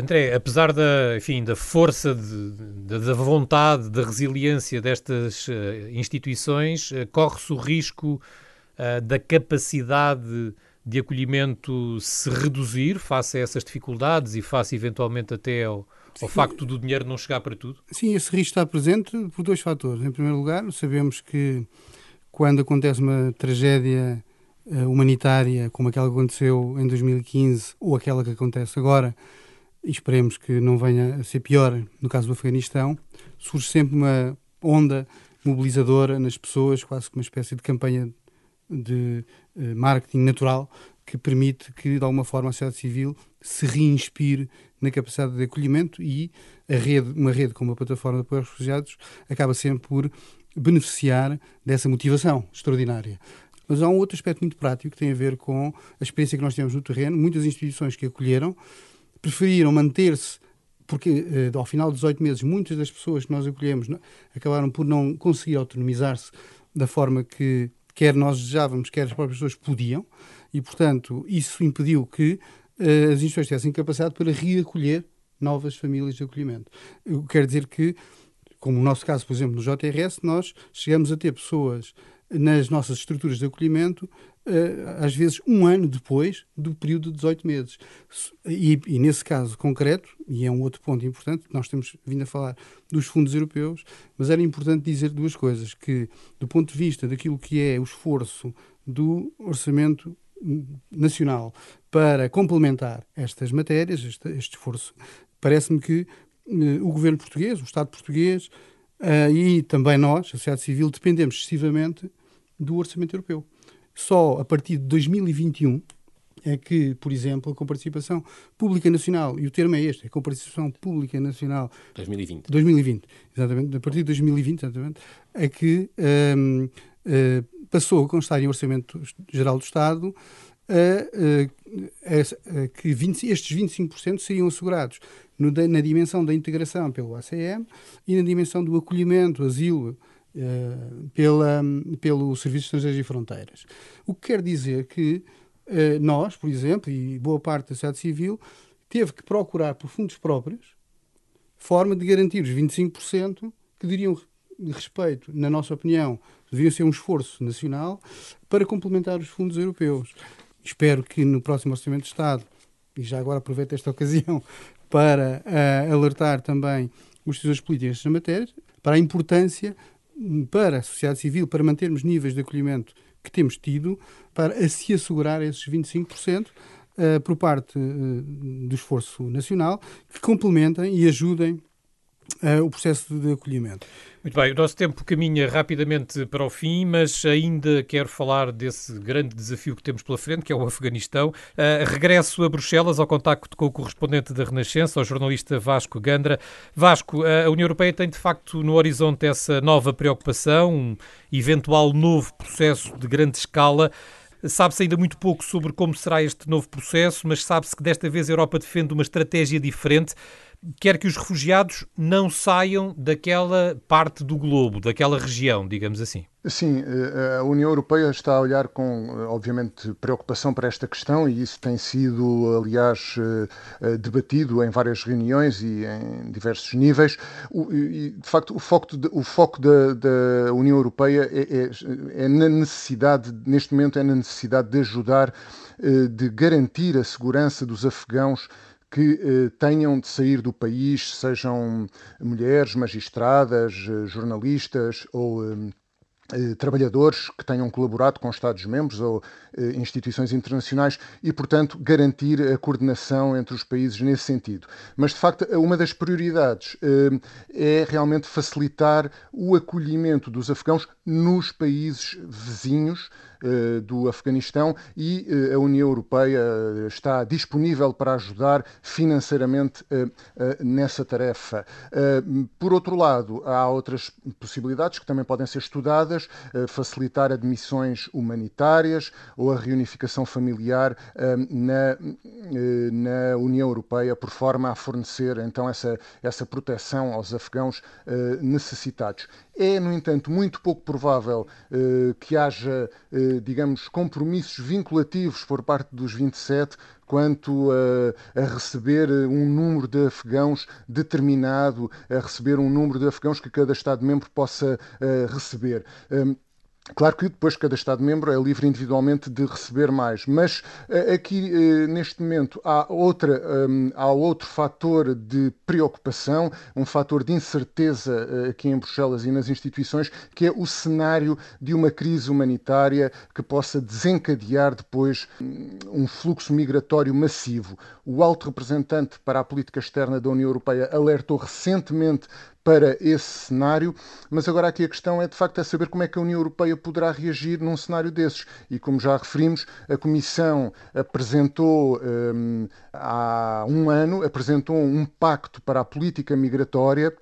André, apesar da, enfim, da força, de, da vontade, da resiliência destas uh, instituições, uh, corre-se o risco uh, da capacidade de acolhimento se reduzir face a essas dificuldades e face eventualmente até ao, ao facto do dinheiro não chegar para tudo? Sim, esse risco está presente por dois fatores. Em primeiro lugar, sabemos que quando acontece uma tragédia humanitária como aquela que aconteceu em 2015 ou aquela que acontece agora, e esperemos que não venha a ser pior no caso do Afeganistão, surge sempre uma onda mobilizadora nas pessoas, quase como uma espécie de campanha de uh, marketing natural que permite que, de alguma forma, a sociedade civil se reinspire na capacidade de acolhimento e a rede, uma rede como a Plataforma de Apoio aos Refugiados acaba sempre por beneficiar dessa motivação extraordinária. Mas há um outro aspecto muito prático que tem a ver com a experiência que nós temos no terreno. Muitas instituições que acolheram preferiram manter-se, porque eh, ao final dos oito meses muitas das pessoas que nós acolhemos acabaram por não conseguir autonomizar-se da forma que quer nós desejávamos, quer as próprias pessoas podiam, e portanto isso impediu que uh, as instituições tivessem capacidade para reacolher novas famílias de acolhimento. Eu quero dizer que, como no nosso caso, por exemplo, no JRS, nós chegamos a ter pessoas nas nossas estruturas de acolhimento eh, às vezes um ano depois do período de 18 meses. E, e, nesse caso concreto, e é um outro ponto importante, nós temos vindo a falar dos fundos europeus, mas era importante dizer duas coisas, que do ponto de vista daquilo que é o esforço do orçamento nacional para complementar estas matérias, este, este esforço, parece-me que uh, o governo português, o Estado português uh, e também nós, a sociedade civil, dependemos excessivamente do orçamento europeu. Só a partir de 2021 é que, por exemplo, com participação pública nacional, e o termo é este, é com participação pública nacional... 2020. 2020, exatamente, a partir de 2020, exatamente, é que um, uh, eh, passou a constar em Orçamento Geral do Estado uh, uh, que 20, estes 25% seriam assegurados no, na dimensão da integração pelo ACM e na dimensão do acolhimento, asilo, pela, pelo Serviço de Estrangeiros e Fronteiras. O que quer dizer que uh, nós, por exemplo, e boa parte da sociedade civil, teve que procurar por fundos próprios forma de garantir os 25% que diriam respeito, na nossa opinião, devia ser um esforço nacional para complementar os fundos europeus. Espero que no próximo Orçamento de Estado, e já agora aproveito esta ocasião para uh, alertar também os decisores políticos na matéria, para a importância para a sociedade civil, para mantermos níveis de acolhimento que temos tido, para se assegurar esses 25%. Uh, eh, por parte uh, do esforço nacional, que complementem e ajudem uh, o processo de acolhimento. Muito bem, o nosso tempo caminha rapidamente para o fim, mas ainda quero falar desse grande desafio que temos pela frente, que é o Afeganistão. Uh, regresso a Bruxelas ao contacto com o correspondente da Renascença, o jornalista Vasco Gandra. Vasco, a União Europeia tem de facto no horizonte essa nova preocupação, um eventual novo processo de grande escala. Sabe-se ainda muito pouco sobre como será este novo processo, mas sabe-se que desta vez a Europa defende uma estratégia diferente quer que os refugiados não saiam daquela parte do globo, daquela região, digamos assim. Sim, eh, a União Europeia está a olhar com, eh, obviamente, preocupação para esta questão e isso tem sido, aliás, eh, debatido em várias reuniões e em diversos níveis. E, de facto, o foco, de, o foco da, da, União Europeia é, é, é na necessidade, neste momento, é na necessidade de ajudar, de garantir a segurança dos afegãos que eh, tenham de sair do país, sejam mulheres, magistradas, eh, jornalistas ou eh, trabalhadores que tenham colaborado com Estados-membros ou eh, instituições internacionais e, portanto, garantir a coordenação entre os países nesse sentido. Mas, de facto, uma das prioridades eh, é realmente facilitar o acolhimento dos afegãos nos países vizinhos do Afeganistão e a União Europeia está disponível para ajudar financeiramente nessa tarefa. Por outro lado, há outras possibilidades que também podem ser estudadas, facilitar admissões humanitárias ou a reunificação familiar na, na União Europeia por forma a fornecer então essa, essa proteção aos afegãos necessitados. É, no entanto, muito pouco provável eh, que haja, eh, digamos, compromissos vinculativos por parte dos 27 quanto a, a, receber um número de afegãos determinado, a receber um número de afegãos que cada Estado-membro possa uh, receber. Um, Claro que depois cada Estado-membro é livre individualmente de receber mais, mas eh, aqui eh, neste momento há, outra, hum, há outro fator de preocupação, um fator de incerteza eh, aqui em Bruxelas e nas instituições, que é o cenário de uma crise humanitária que possa desencadear depois hum, um fluxo migratório massivo. O alto representante para a política externa da União Europeia alertou recentemente para esse cenário, mas agora aqui a questão é de facto é saber como é que a União Europeia poderá reagir num cenário desses. E como já referimos, a Comissão apresentou um, há um ano apresentou um pacto para a política migratória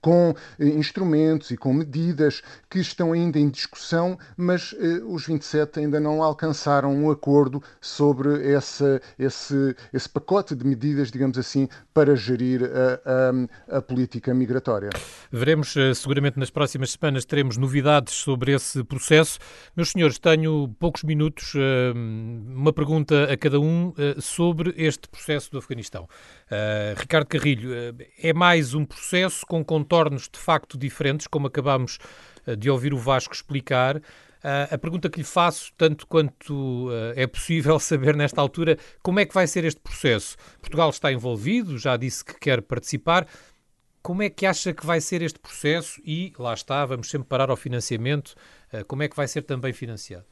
com eh, instrumentos e com medidas que estão ainda em discussão, mas eh, os 27 ainda não alcançaram um acordo sobre essa, esse, esse pacote de medidas, digamos assim, para gerir a, a, a política migratória. Veremos, eh, seguramente nas próximas semanas teremos novidades sobre esse processo. Meus senhores, tenho poucos minutos, eh, uma pergunta a cada um sobre este processo do Afeganistão. Ricardo Carrilho, é mais um processo com contornos de facto diferentes, como acabamos eh, de ouvir o Vasco explicar. Uh, a pergunta que lhe faço, tanto quanto uh, é possível (laughs) saber nesta altura, como é que vai ser este processo? Portugal está envolvido, já disse que quer participar. Como é que acha que vai ser este processo? E lá está, vamos sempre parar ao financiamento. Uh, como é que vai ser também financiado?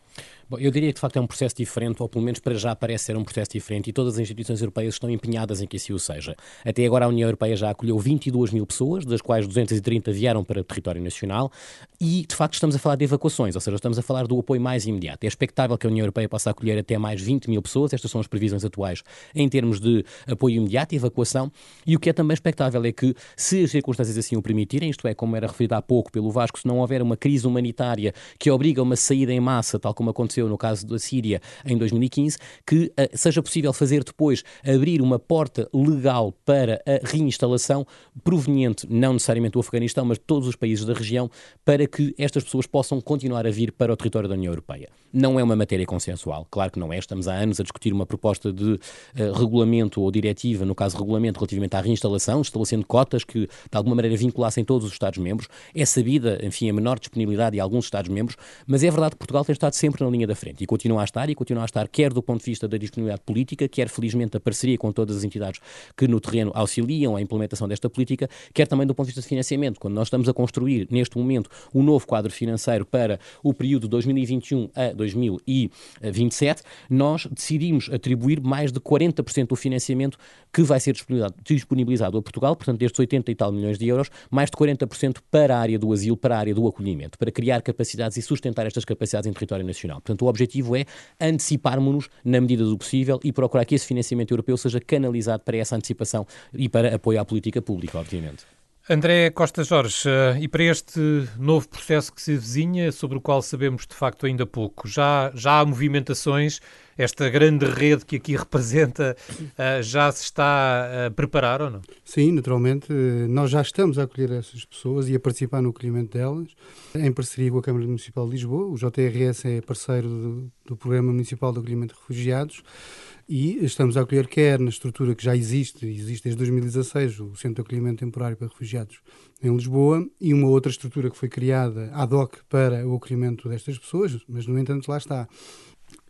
Bom, eu diria que de facto é um processo diferente, ou pelo menos para já parece ser um processo diferente, e todas as instituições europeias estão empenhadas em que assim o seja. Até agora a União Europeia já acolheu 22 mil pessoas, das quais 230 vieram para o território nacional, e de facto estamos a falar de evacuações, ou seja, estamos a falar do apoio mais imediato. É expectável que a União Europeia possa acolher até mais 20 mil pessoas, estas são as previsões atuais em termos de apoio imediato e evacuação, e o que é também expectável é que, se as circunstâncias assim o permitirem, isto é, como era referido há pouco pelo Vasco, se não houver uma crise humanitária que obriga uma saída em massa, tal como aconteceu no caso da Síria em 2015, que uh, seja possível fazer depois abrir uma porta legal para a reinstalação proveniente não necessariamente do Afeganistão, mas de todos os países da região, para que estas pessoas possam continuar a vir para o território da União Europeia. Não é uma matéria consensual, claro que não é. Estamos há anos a discutir uma proposta de uh, regulamento ou diretiva, no caso regulamento relativamente à reinstalação, estabelecendo cotas que de alguma maneira vinculassem todos os Estados-membros. É sabida, enfim, a menor disponibilidade de alguns Estados-membros, mas é verdade que Portugal tem estado sempre na linha da frente e continua a estar, e continua a estar quer do ponto de vista da disponibilidade política, quer felizmente da parceria com todas as entidades que no terreno auxiliam a implementação desta política, quer também do ponto de vista de financiamento. Quando nós estamos a construir, neste momento, um novo quadro financeiro para o período 2021 a 2027, nós decidimos atribuir mais de 40% do financiamento que vai ser disponibilizado, a Portugal, portanto, destes 80 e tal milhões de euros, mais de 40% para a área do asilo, para a área do acolhimento, para criar capacidades e sustentar estas capacidades em território nacional. Portanto, o objetivo é anteciparmos-nos na medida do possível e procurar que esse financiamento europeu seja canalizado para essa antecipação e para apoio à política pública, obviamente. André Costa Jorge, eh, e para este novo processo que se vizinha, sobre o qual sabemos de facto ainda pouco, já, já há movimentações, esta grande rede que aqui (laughs) representa eh, já se está a preparar ou não? Sim, naturalmente. Nós já estamos a acolher essas pessoas e a participar no acolhimento delas, em parceria com a Câmara Municipal de Lisboa. O JRS é parceiro do, do Programa Municipal de Acolhimento de Refugiados e estamos a acolher quer na estrutura que já existe, existe desde 2016, o Centro de Acolhimento Temporário para Refugiados em Lisboa, e uma outra estrutura que foi criada ad hoc para o acolhimento destas pessoas, mas no entanto lá está.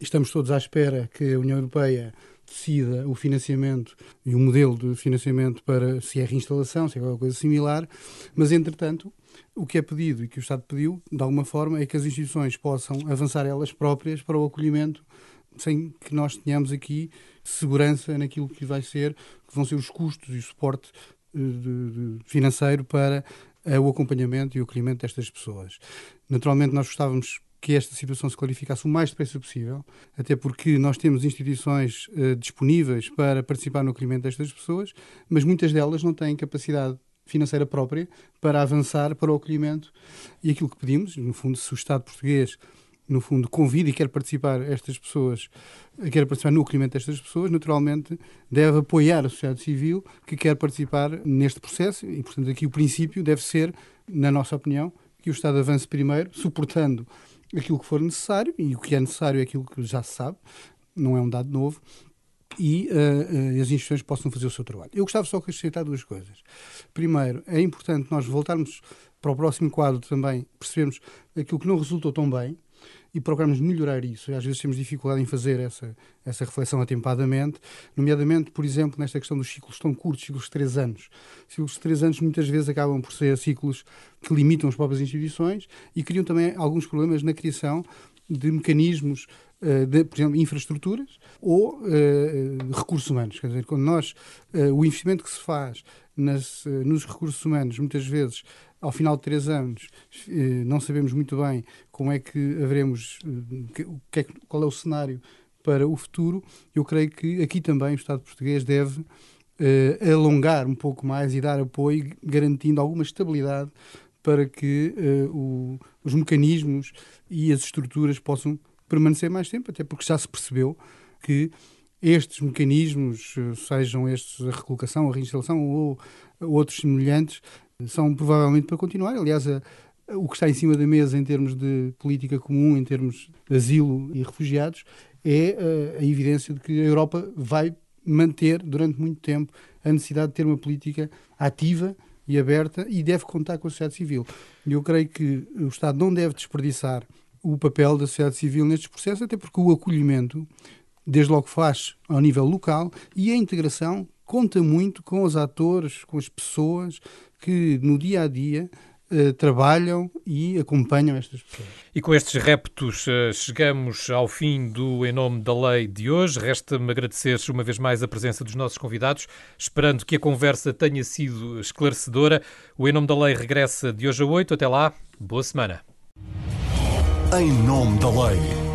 Estamos todos à espera que a União Europeia decida o financiamento e o modelo de financiamento para se é reinstalação, se é alguma coisa similar, mas entretanto o que é pedido e que o Estado pediu, de alguma forma, é que as instituições possam avançar elas próprias para o acolhimento sem que nós tenhamos aqui segurança naquilo que vai ser, que vão ser os custos e o suporte eh, financeiro para uh, o acompanhamento e o acolhimento destas pessoas. Naturalmente, nós gostávamos que esta situação se clarificasse o mais depressa possível, até porque nós temos instituições uh, disponíveis para participar no acolhimento destas pessoas, mas muitas delas não têm capacidade financeira própria para avançar para o acolhimento. E aquilo que pedimos, no fundo, se o Estado português no fundo, convida e quer participar estas pessoas, quer participar no acolhimento destas pessoas, naturalmente deve apoiar a sociedade civil que quer participar neste processo e, portanto, aqui o princípio deve ser, na nossa opinião, que o Estado avance primeiro, suportando aquilo que for necessário, e o que é necessário é aquilo que já se sabe, não é um dado novo, e uh, uh, as instituições possam fazer o seu trabalho. Eu gostava só de acrescentar duas coisas. Primeiro, é importante nós voltarmos para o próximo quadro também, percebermos aquilo que não resultou tão bem, e procuramos melhorar isso. Às vezes temos dificuldade em fazer essa, essa reflexão atempadamente, nomeadamente, por exemplo, nesta questão dos ciclos tão curtos, ciclos de três anos. Ciclos de três anos muitas vezes acabam por ser ciclos que limitam as próprias instituições e criam também alguns problemas na criação de mecanismos uh, de, por exemplo, infraestruturas ou uh, recursos humanos. Quer dizer, quando nós, uh, o investimento que se faz nas, nos recursos humanos, muitas vezes ao final de três anos, eh, não sabemos muito bem como é que haveremos, eh, qual é o cenário para o futuro. Eu creio que aqui também o Estado português deve uh, alongar um pouco mais e dar apoio, garantindo alguma estabilidade para que os mecanismos e as estruturas possam permanecer mais tempo, até porque já se percebeu que estes mecanismos, sejam estes a recolocação, a reinstalação ou outros semelhantes, são provavelmente para continuar. Aliás, a, o que está em cima da mesa em termos de política comum, em termos de asilo e refugiados, é a, eh, a evidência de que a Europa vai manter durante muito tempo a necessidade de ter uma política ativa e aberta e deve contar com a sociedade civil. E eu creio que o Estado não deve desperdiçar o papel da sociedade civil nestes processos, até porque o acolhimento, desde logo faz ao nível local, e a integração conta muito com os atores, com as pessoas que no dia a dia Uh, trabalham e acompanham estas pessoas. E com estes reptos uh, chegamos ao fim do Em Nome da Lei de hoje. Resta-me agradecer uma vez mais a presença dos nossos convidados, esperando que a conversa tenha sido esclarecedora. O Em Nome da Lei regressa de hoje a oito. Até lá, boa semana. Em Nome da Lei.